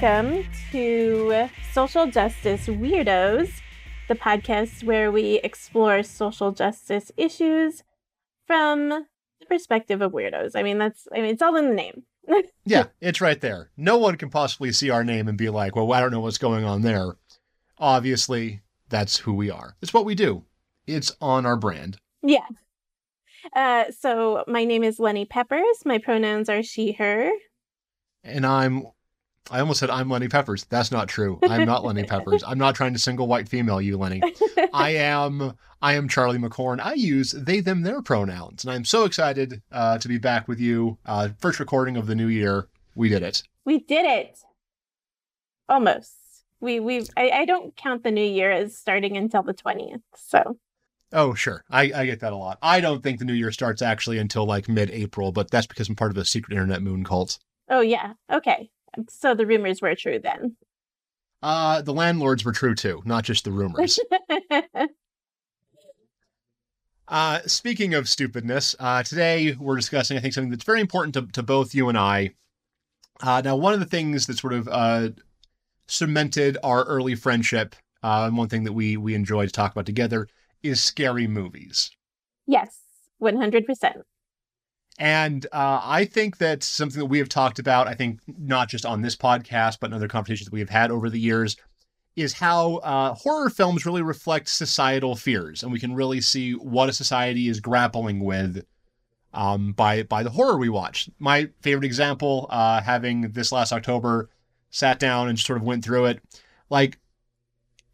welcome to Social Justice Weirdos, the podcast where we explore social justice issues from the perspective of weirdos. I mean, that's, I mean, it's all in the name. yeah, it's right there. No one can possibly see our name and be like, well, I don't know what's going on there. Obviously, that's who we are. It's what we do. It's on our brand. Yeah. Uh, so my name is Lenny Peppers. My pronouns are she, her. And I'm, I almost said I'm Lenny Peppers. That's not true. I'm not Lenny Peppers. I'm not trying to single white female you, Lenny. I am, I am Charley McCorn. I use they, them, their pronouns. And I'm so excited uh, to be back with you. Uh, first recording of the new year. We did it. We did it. Almost. We, we, I, I don't count the new year as starting until the 20th. So Oh, sure. I, I get that a lot. I don't think the new year starts actually until like mid April, but that's because I'm part of a secret internet moon cult. Oh, yeah. Okay. So the rumors were true then. Uh, the landlords were true too, not just the rumors. uh, speaking of stupidness, uh, today we're discussing, I think, something that's very important to, to both you and I. Uh, now, one of the things that sort of uh, cemented our early friendship, uh, and one thing that we we enjoy to talk about together, is scary movies. Yes, 100%. And uh, I think that's something that we have talked about, I think, not just on this podcast, but in other conversations that we have had over the years, is how uh, horror films really reflect societal fears. And we can really see what a society is grappling with um, by, by the horror we watch. My favorite example, uh, having this last October sat down and just sort of went through it, like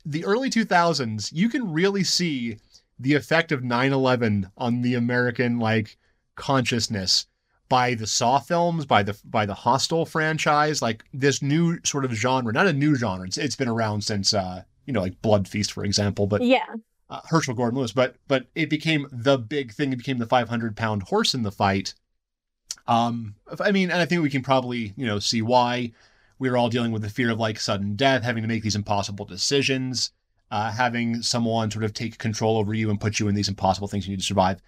the early 2000s, you can really see the effect of 9/11 on the American like consciousness by the Saw films, by the by the Hostel franchise, like this new sort of genre, not a new genre. It's, it's been around since uh, you know, like Blood Feast, for example, but yeah. Uh, Herschell Gordon Lewis, but but it became the big thing. It became the 500 pound horse in the fight. Um, I mean, and I think we can probably you know see why we were all dealing with the fear of like sudden death, having to make these impossible decisions, uh, having someone sort of take control over you and put you in these impossible things you need to survive.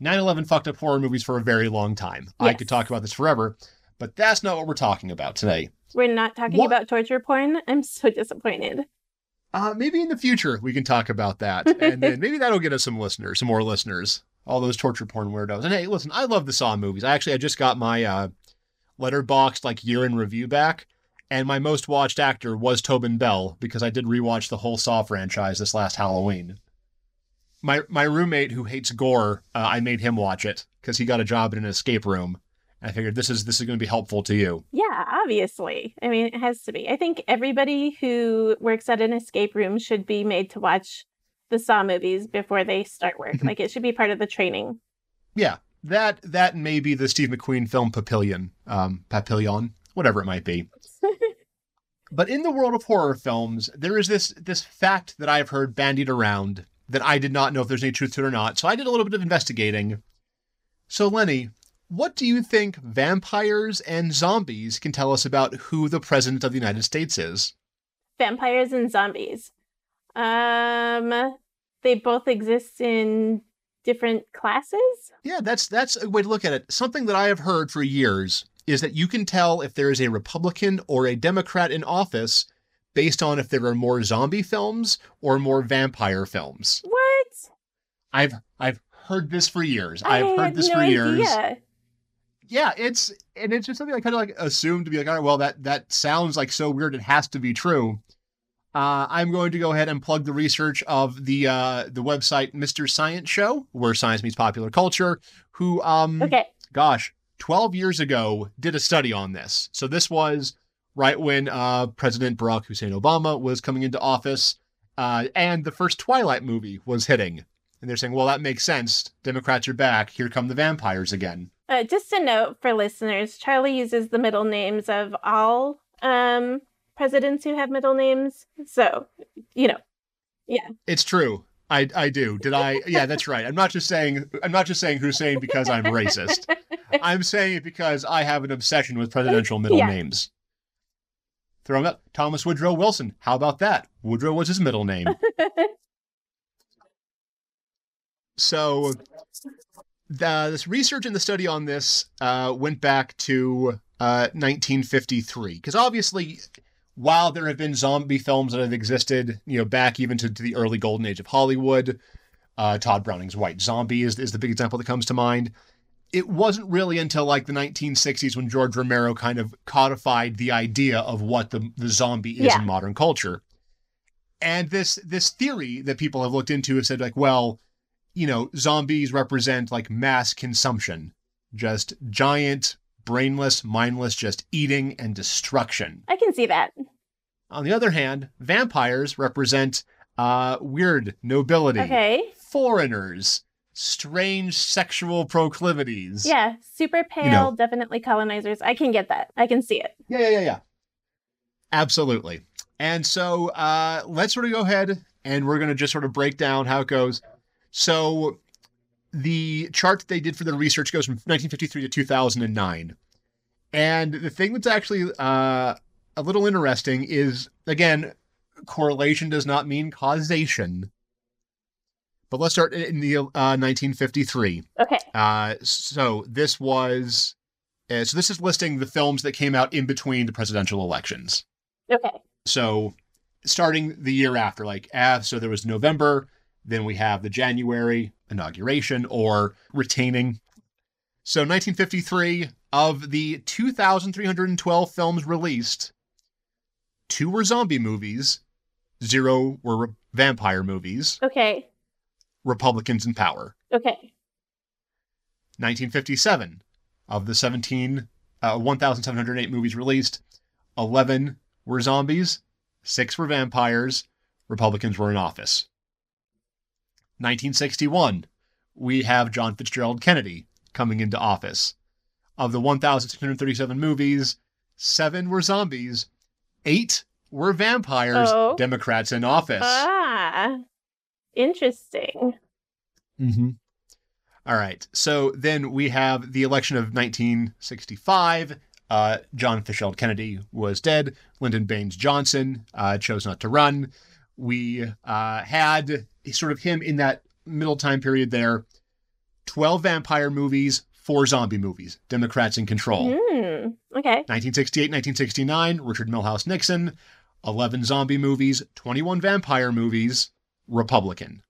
9 11 fucked up horror movies for a very long time. Yes. I could talk about this forever, but that's not what we're talking about today. We're not talking what? about torture porn. I'm so disappointed. Uh, maybe in the future we can talk about that. and then maybe that'll get us some listeners, some more listeners. All those torture porn weirdos. And hey, listen, I love the Saw movies. I actually I just got my uh Letterboxd like year in review back and my most watched actor was Tobin Bell because I did rewatch the whole Saw franchise this last Halloween. My my roommate who hates gore, uh, I made him watch it because he got a job in an escape room. I figured this is this is going to be helpful to you. Yeah, obviously. I mean, it has to be. I think everybody who works at an escape room should be made to watch the Saw movies before they start work. like it should be part of the training. Yeah, that that may be the Steve McQueen film Papillon, um, Papillon, whatever it might be. but in the world of horror films, there is this this fact that I've heard bandied around that I did not know if there's any truth to it or not. So I did a little bit of investigating. So Lenny, what do you think vampires and zombies can tell us about who the president of the United States is? Vampires and zombies. Um they both exist in different classes? Yeah, that's that's a way to look at it. Something that I have heard for years is that you can tell if there is a Republican or a Democrat in office based on if there are more zombie films or more vampire films. What? I've I've heard this for years. I I've heard this no for years. Idea. Yeah, it's and it's just something I kind of like assumed to be like, all right, well that that sounds like so weird. It has to be true. Uh, I'm going to go ahead and plug the research of the uh, the website Mr. Science Show, where science meets popular culture. Who, um, okay, gosh, 12 years ago did a study on this. So this was right when uh, President Barack Hussein Obama was coming into office, uh, and the first Twilight movie was hitting. And they're saying, well, that makes sense. Democrats are back. Here come the vampires again. Uh, just a note for listeners Charley uses the middle names of all um, presidents who have middle names. So, you know, yeah. It's true. I, I do. Did I? Yeah, that's right. I'm not just saying I'm not just saying Hussein because I'm racist. I'm saying it because I have an obsession with presidential middle yeah. names. Throw up Thomas Woodrow Wilson. How about that? Woodrow was his middle name. so the, this research and the study on this uh, went back to uh, 1953. Because obviously, while there have been zombie films that have existed, you know, back even to, to the early golden age of Hollywood, uh, Tod Browning's White Zombie is, is the big example that comes to mind. It wasn't really until like the 1960s when George Romero kind of codified the idea of what the, the zombie is Yeah. in modern culture. And this this theory that people have looked into have said like, well, you know, zombies represent like mass consumption, just giant, brainless, mindless, just eating and destruction. I can see that. On the other hand, vampires represent uh, weird nobility, Okay. foreigners, strange sexual proclivities. Yeah, super pale, know. definitely colonizers. I can get that. I can see it. yeah, yeah, yeah, yeah. Absolutely. And so uh, let's sort of go ahead and we're going to just sort of break down how it goes. So the chart that they did for the research goes from 1953 to 2009. And the thing that's actually uh, a little interesting is, again, correlation does not mean causation. But let's start in the uh, 1953. Okay. Uh, so this was, uh, so this is listing the films that came out in between the presidential elections. Okay. So starting the year after, like, uh, so there was November, then we have the January inauguration or retaining. So 1953, of the 2,312 films released, two were zombie movies, zero were re- vampire movies, Okay. Republicans in power. Okay. 1957, of the 17, uh, 1,708 movies released, 11 were zombies, six were vampires, Republicans were in office. 1961, we have John Fitzgerald Kennedy coming into office. Of the 1,637 movies, seven were zombies, eight were vampires, Oh. Democrats in office. Ah. Interesting. Mm-hmm. All right. So then we have the election of 1965. Uh, John Fitzgerald Kennedy was dead. Lyndon Baines Johnson uh, chose not to run. We uh, had sort of him in that middle time period there 12 vampire movies, four zombie movies, Democrats in control. Hmm. Okay. 1968, 1969, Richard Milhous Nixon, 11 zombie movies, 21 vampire movies, Republican.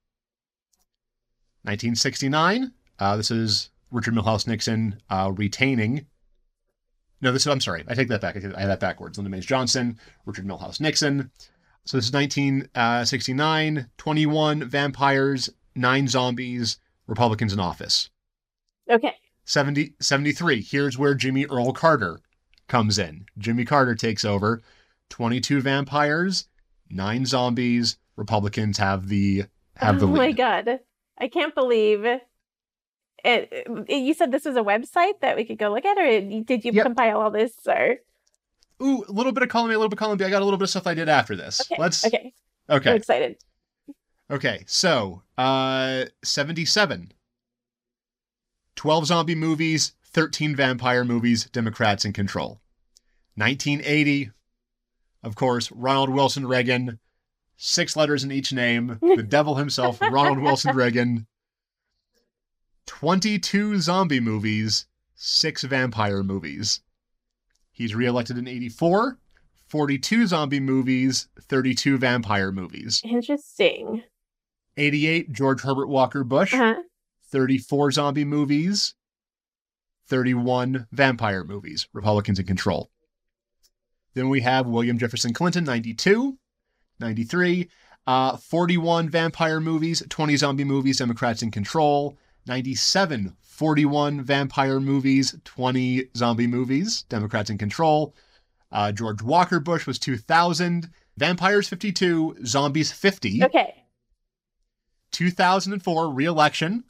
1969, uh, this is Richard Milhous Nixon uh, retaining. No, this is, I'm sorry, I take that back. I, had that backwards. Lyndon Baines Johnson, Richard Milhous Nixon. So this is 1969, 21 vampires, nine zombies, Republicans in office. Okay. 70, 73. Here's where Jimmy Earl Carter comes in. Jimmy Carter takes over. 22 vampires, nine zombies. Republicans have the have the oh my god. I can't believe it, it- You said this was a website that we could go look at, or did you Yep. compile all this? Or Ooh, a little bit of column A, a little bit of column B. I got a little bit of stuff I did after this. okay, Let's okay, I'm okay. excited. Okay. So, uh 77. 12 zombie movies, 13 vampire movies, Democrats in control. 1980, of course, Ronald Wilson Reagan, six letters in each name, the devil himself, Ronald Wilson Reagan. 22 zombie movies, six vampire movies. He's reelected in 84, 42 zombie movies, 32 vampire movies. Interesting. 88, George Herbert Walker Bush. Uh-huh. 34 zombie movies, 31 vampire movies, Republicans in control. Then we have William Jefferson Clinton, 92, 93, uh, 41 vampire movies, 20 zombie movies, Democrats in control. 97, 41 vampire movies, 20 zombie movies, Democrats in control. Uh, George Walker Bush was 2000, vampires 52, zombies 50. Okay. 2004 re-election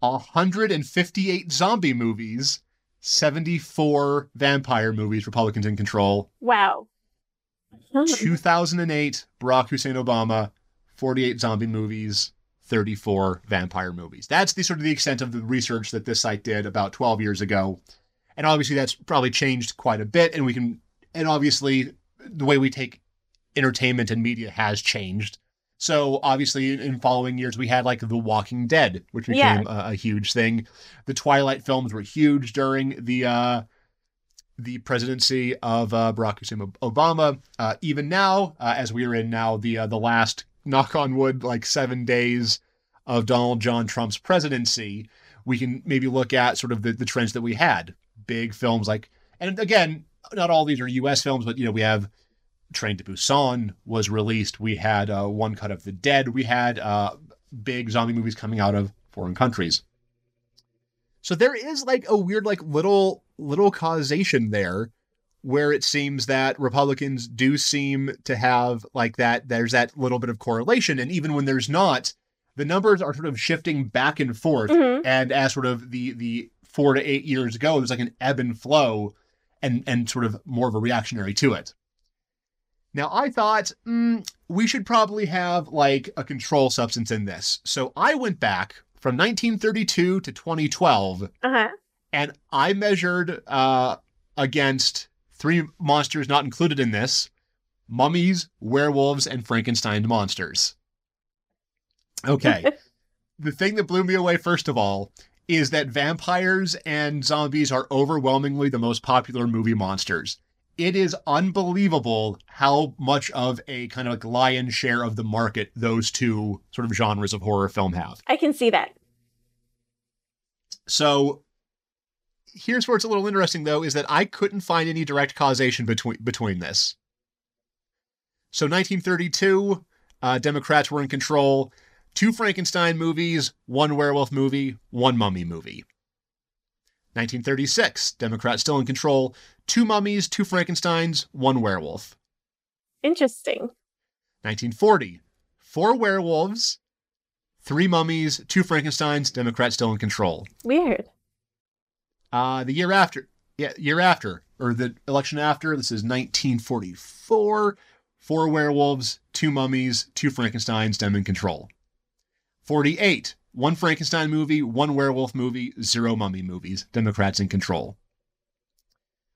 158 zombie movies 74 vampire movies republicans in control Wow. Hmm. 2008 barack hussein obama 48 zombie movies 34 vampire movies that's the sort of the extent of the research that this site did about 12 years ago and obviously that's probably changed quite a bit and we can and obviously the way we take entertainment and media has changed so obviously in- in following years we had like the walking dead which Yeah. became a, a huge thing the twilight films were huge during the uh the presidency of uh, Barack Hussein Obama. Uh, even now, uh, as we are in now the uh, the last knock on wood, like seven days of Donald John Trump's presidency, we can maybe look at sort of the, the trends that we had. Big films like, and again, not all these are U.S. films, but you know we have Train to Busan was released. We had uh, One Cut of the Dead. We had uh, big zombie movies coming out of foreign countries. So there is like a weird, like little little causation there, where it seems that Republicans do seem to have like that. There's that little bit of correlation, and even when there's not, the numbers are sort of shifting back and forth. Mhm. And as sort of the the four to eight years go, there's like an ebb and flow, and and sort of more of a reactionary to it. Now I thought mm, we should probably have like a control substance in this, so I went back from 1932 to 2012, Uh huh. And I measured uh, against three monsters not included in this: mummies, werewolves, and Frankenstein monsters. Okay. the thing that blew me away, first of all, is that vampires and zombies are overwhelmingly the most popular movie monsters. It is unbelievable how much of a kind of like lion share of the market those two sort of genres of horror film have. I can see that. So here's where it's a little interesting though is that I couldn't find any direct causation between between this. So 1932, uh, Democrats were in control. Two Frankenstein movies, one werewolf movie, one mummy movie. 1936, Democrats still in control. Two mummies, two Frankensteins, one werewolf. Interesting. 1940, four werewolves, three mummies, two Frankensteins, Democrats still in control. Weird. Uh, the year after, yeah, year after, or the election after, this is 1944. Four werewolves, two mummies, two Frankensteins, them in control. 48. One Frankenstein movie, one werewolf movie, zero mummy movies. Democrats in control.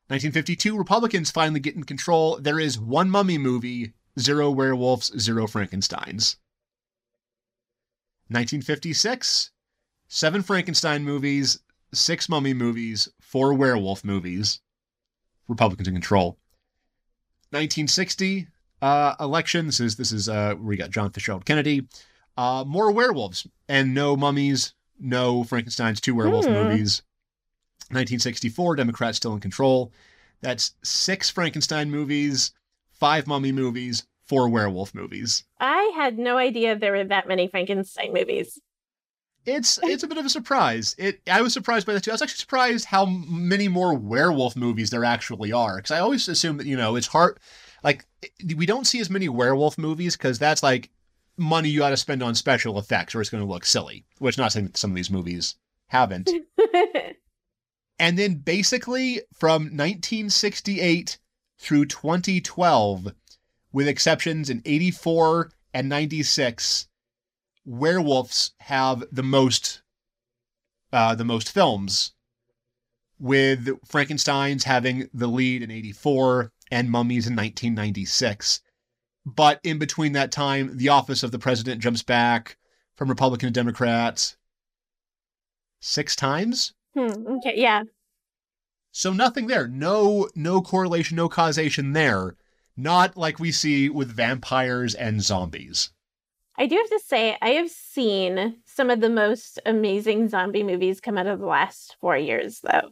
1952, Republicans finally get in control. There is one mummy movie, zero werewolves, zero Frankensteins. 1956, seven Frankenstein movies, six mummy movies, four werewolf movies. Republicans in control. 1960 uh, election. This is this is uh, we got John Fitzgerald Kennedy. Uh, more werewolves and no mummies, no Frankenstein's, two werewolf Hmm. movies. 1964, Democrats still in control. That's six Frankenstein movies, five mummy movies, four werewolf movies. I had no idea there were that many Frankenstein movies. It's it's a bit of a surprise. It I was surprised by that too. I was actually surprised how many more werewolf movies there actually are because I always assume that you know it's hard. Like we don't see as many werewolf movies because that's like money you got to spend on special effects or it's going to look silly. Which not saying that some of these movies haven't. And then basically from 1968 through 2012, with exceptions in 84 and 96, werewolves have the most uh, the most films, with Frankenstein's having the lead in 84 and Mummies in 1996. But in between that time, the office of the president jumps back from Republican to Democrats six times. Hmm, okay, yeah. So nothing there. No no correlation, no causation there. Not like we see with vampires and zombies. I do have to say, I have seen some of the most amazing zombie movies come out of the last four years, though.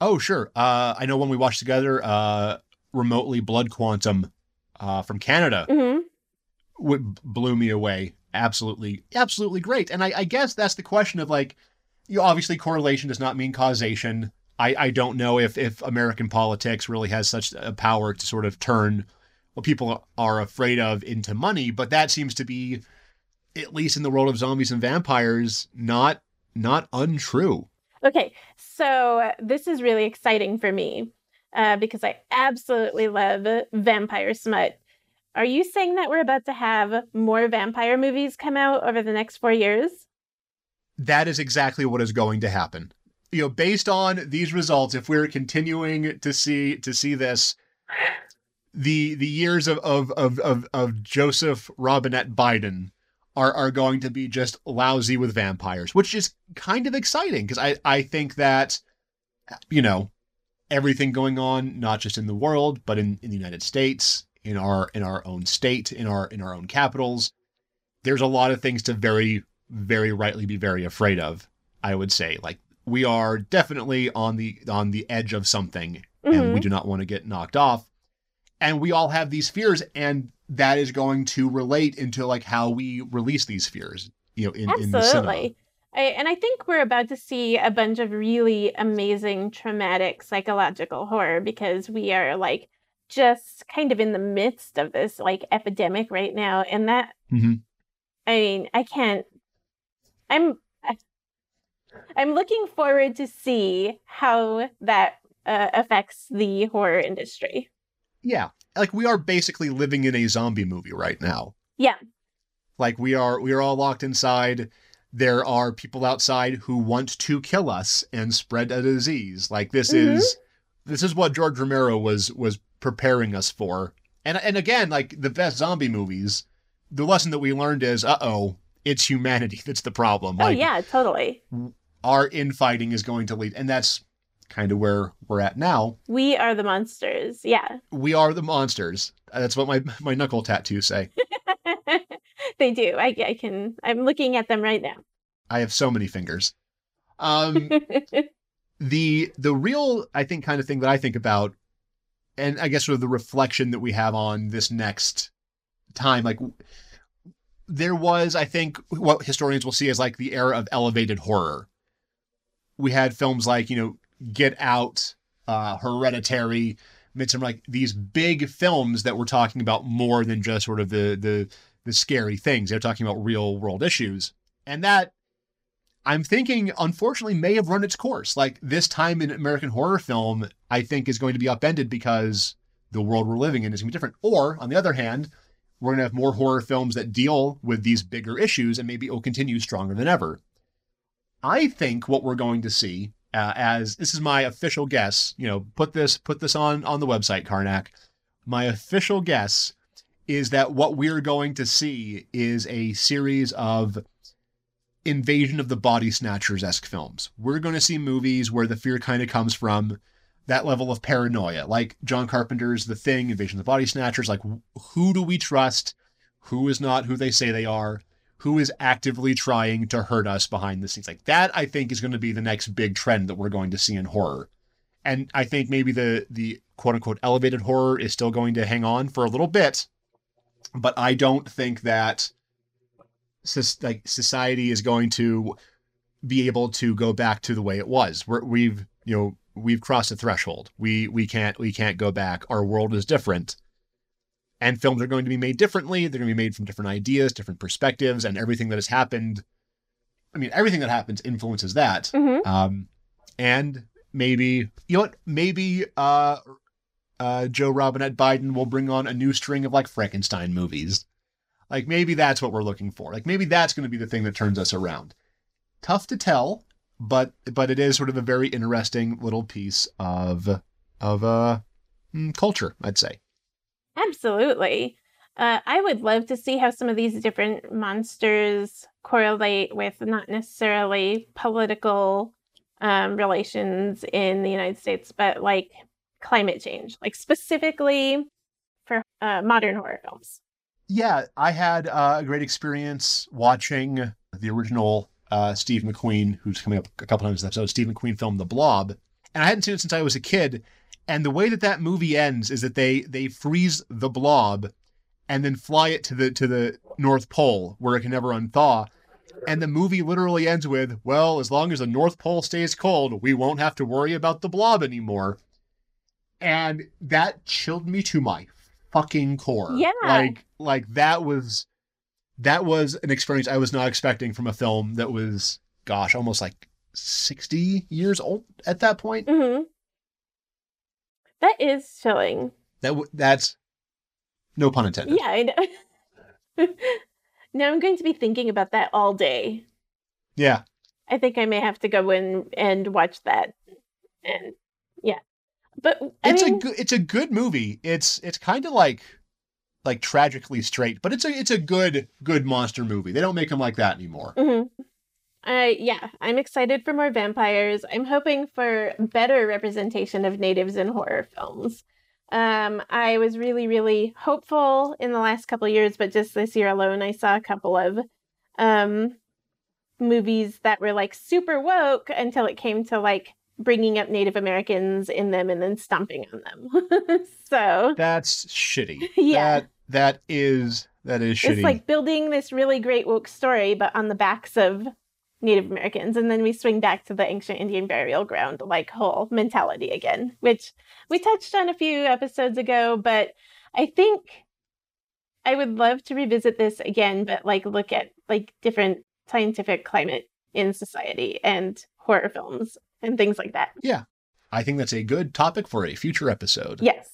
Oh, sure. Uh I know when we watched together uh remotely Blood Quantum uh from Canada w- blew me away. Absolutely, absolutely great. And I, I guess that's the question of like, you know, obviously correlation does not mean causation. I, I don't know if if American politics really has such a power to sort of turn what people are afraid of into money, but that seems to be, at least in the world of zombies and vampires, not not untrue. Okay, so this is really exciting for me uh, because I absolutely love vampire smut. Are you saying that we're about to have more vampire movies come out over the next four years? that is exactly what is going to happen. You know, based on these results, if we're continuing to see to see this, the the years of of of of, of Joseph Robinette Biden are are going to be just lousy with vampires, which is kind of exciting because I I think that you know everything going on, not just in the world, but in, in the United States, in our in our own state, in our in our own capitals. There's a lot of things to very, very rightly be very afraid of, I would say. Like we are definitely on the on the edge of something and we Mhm. do not want to get knocked off. And we all have these fears, and that is going to relate into like how we release these fears, you know, in, in the cinema. Absolutely. I, and I think we're about to see a bunch of really amazing, traumatic psychological horror because we are like just kind of in the midst of this like epidemic right now. And that, Mhm. I mean, I can't, I'm, I'm looking forward to see how that uh, affects the horror industry. Yeah. Like we are basically living in a zombie movie right now. Yeah. Like we are we are all locked inside. There are people outside who want to kill us and spread a disease. Like this Mhm. is this is what George Romero was was preparing us for. And and again, like the best zombie movies, the lesson that we learned is, uh-oh, it's humanity that's the problem. oh, yeah, totally. our infighting is going to lead and that's kind of where we're at now. We are the monsters. Yeah. We are the monsters. That's what my my knuckle tattoos say. they do. I, I can, I'm looking at them right now. I have so many fingers. Um, the the real I think kind of thing that I think about, and I guess sort of the reflection that we have on this next time, like there was I think what historians will see as like the era of elevated horror. We had films like you know Get Out, uh, Hereditary, Midsommar, like these big films that were talking about more than just sort of the the the scary things. They're talking about real world issues, and that I'm thinking, unfortunately, may have run its course. Like this time in American horror film, I think is going to be upended because the world we're living in is going to be different. Or, on the other hand, we're going to have more horror films that deal with these bigger issues and maybe it will continue stronger than ever. I think what we're going to see, uh, as this is my official guess, you know, put this put this on on the website, Karnak. My official guess is that what we're going to see is a series of invasion of the body snatchers esque films. We're going to see movies where the fear kind of comes from that level of paranoia, like John Carpenter's The Thing, Invasion of the Body Snatchers. Like, who do we trust? Who is not who they say they are? Who is actively trying to hurt us behind the scenes? Like, that I think is going to be the next big trend that we're going to see in horror. And I think maybe the the quote unquote elevated horror is still going to hang on for a little bit, but I don't think that like society is going to be able to go back to the way it was. We're, we've you know we've crossed a threshold. We we can't we can't go back. Our world is different, and films are going to be made differently. They're going to be made from different ideas, different perspectives, and everything that has happened. I mean, everything that happens influences that. hmm Um, and maybe you know what? Maybe uh, uh, Joe Robinette Biden will bring on a new string of like Frankenstein movies. Like maybe that's what we're looking for. Like maybe that's going to be the thing that turns us around. Tough to tell, but but it is sort of a very interesting little piece of of uh mm, culture, I'd say. Absolutely. Uh, I would love to see how some of these different monsters correlate with not necessarily political um, relations in the United States, but like climate change, like specifically for uh, modern horror films. Yeah, I had uh, a great experience watching the original uh, Steve McQueen, who's coming up a couple times in this episode, Steve McQueen film The Blob, and I hadn't seen it since I was a kid. And the way that that movie ends is that they they freeze the blob and then fly it to the to the North Pole where it can never unthaw. And the movie literally ends with, "Well, as long as the North Pole stays cold, we won't have to worry about the blob anymore." And that chilled me to my fucking core. Yeah. Like like that was that was an experience I was not expecting from a film that was gosh, almost like 60 years old at that point. hmm That is chilling. That w- that's no pun intended. Yeah, I know. now I'm going to be thinking about that all day. Yeah. I think I may have to go in and watch that. And yeah. But I It's mean, a good it's a good movie. It's it's kind of like like tragically straight, but it's a it's a good good monster movie. They don't make them like that anymore. mhm. Uh, yeah, I'm excited for more vampires. I'm hoping for better representation of natives in horror films. Um, I was really, really hopeful in the last couple years, but just this year alone, I saw a couple of um, movies that were like super woke until it came to like bringing up Native Americans in them and then stomping on them. so that's shitty. Yeah. That, that is that is shitty. it's like building this really great woke story, but on the backs of Native Americans, and then we swing back to the ancient Indian burial ground like whole mentality again, which we touched on a few episodes ago, but I think I would love to revisit this again, but like look at like different scientific climate in society and horror films and things like that. Yeah. I think that's a good topic for a future episode. Yes.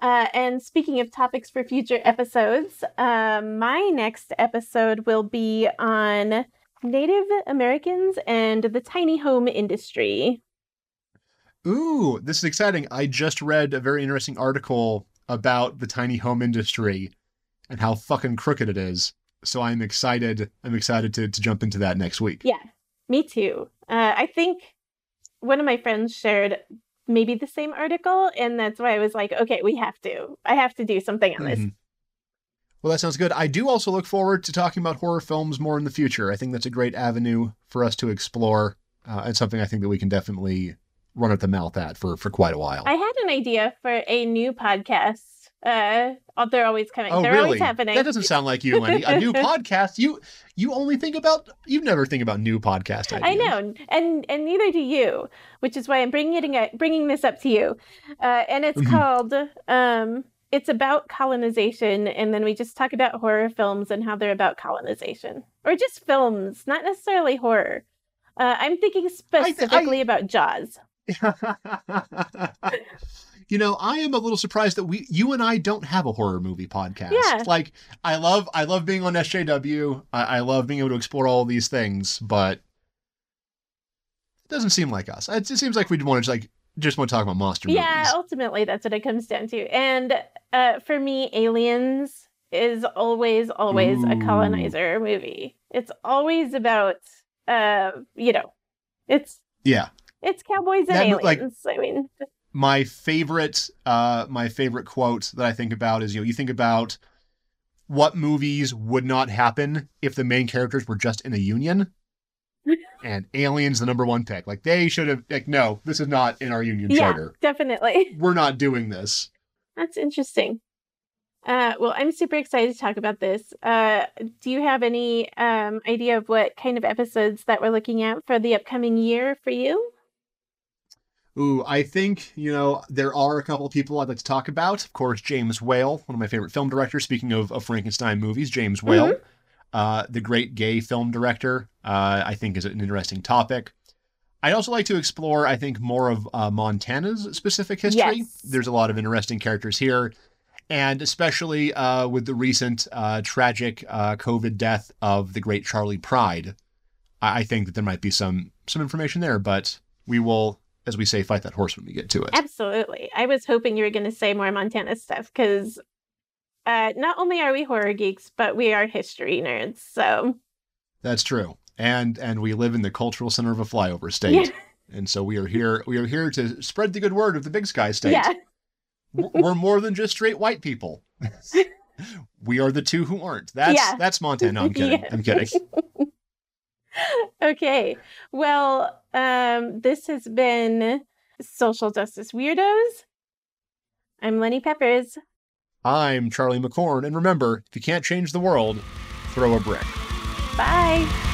Uh, and speaking of topics for future episodes, uh, my next episode will be on Native Americans and the tiny home industry. Ooh, this is exciting. I just read a very interesting article about the tiny home industry and how fucking crooked it is. So I'm excited. I'm excited to, to jump into that next week. Yeah, me too. Uh, I think one of my friends shared maybe the same article, and that's why I was like, okay, we have to. I have to do something on this. Well, that sounds good. I do also look forward to talking about horror films more in the future. I think that's a great avenue for us to explore, uh, and something I think that we can definitely run at the mouth at for for quite a while. I had an idea for a new podcast. Uh, oh, they're always coming. oh, they're really? always happening. That doesn't sound like you, Lenny. A new podcast? You you only think about you never think about new podcast ideas. I know, and and neither do you, which is why I'm bringing it bringing this up to you. Uh, and it's Mhm. called um, it's about colonization, and then we just talk about horror films and how they're about colonization, or just films, not necessarily horror. Uh, I'm thinking specifically about Jaws. you know, I am a little surprised that we, you and I, don't have a horror movie podcast. Yeah. Like, I love, I love being on SJW. I, I love being able to explore all these things, but it doesn't seem like us. It just seems like we'd want to just like just want to talk about monster Yeah, movies. ultimately that's what it comes down to. And uh, for me, Aliens is always, always a colonizer movie. It's always about, uh, you know, it's Yeah. it's cowboys and That aliens. like- I mean, my favorite uh my favorite quote that I think about is you know you think about what movies would not happen if the main characters were just in a union and aliens the number one pick like they should have like no this is not in our union yeah, charter definitely. we're not doing this That's interesting. Uh, well, I'm super excited to talk about this. Uh, do you have any um, idea of what kind of episodes that we're looking at for the upcoming year for you? ooh I think you know there are a couple of people I'd like to talk about of course James Whale one of my favorite film directors speaking of, of Frankenstein movies James Whale uh, the great gay film director, uh, I think is an interesting topic. I'd also like to explore, I think, more of uh, Montana's specific history. Yes. There's a lot of interesting characters here, and especially uh, with the recent uh, tragic uh, COVID death of the great Charley Pride, I-, I think that there might be some some information there. But we will, as we say, fight that horse when we get to it. Absolutely. I was hoping you were going to say more Montana stuff because uh, not only are we horror geeks, but we are history nerds. So, That's true. And and we live in the cultural center of a flyover state. Yeah. And so we are here we are here to spread the good word of the big sky state. yeah. We're more than just straight white people. we are the two who aren't. That's Yeah. that's Montana. No, I'm kidding. Yeah. I'm kidding. okay. Well, um, this has been Social Justice Weirdos. I'm Lenny Peppers. I'm Charley McCorn, and remember, if you can't change the world, throw a brick. Bye.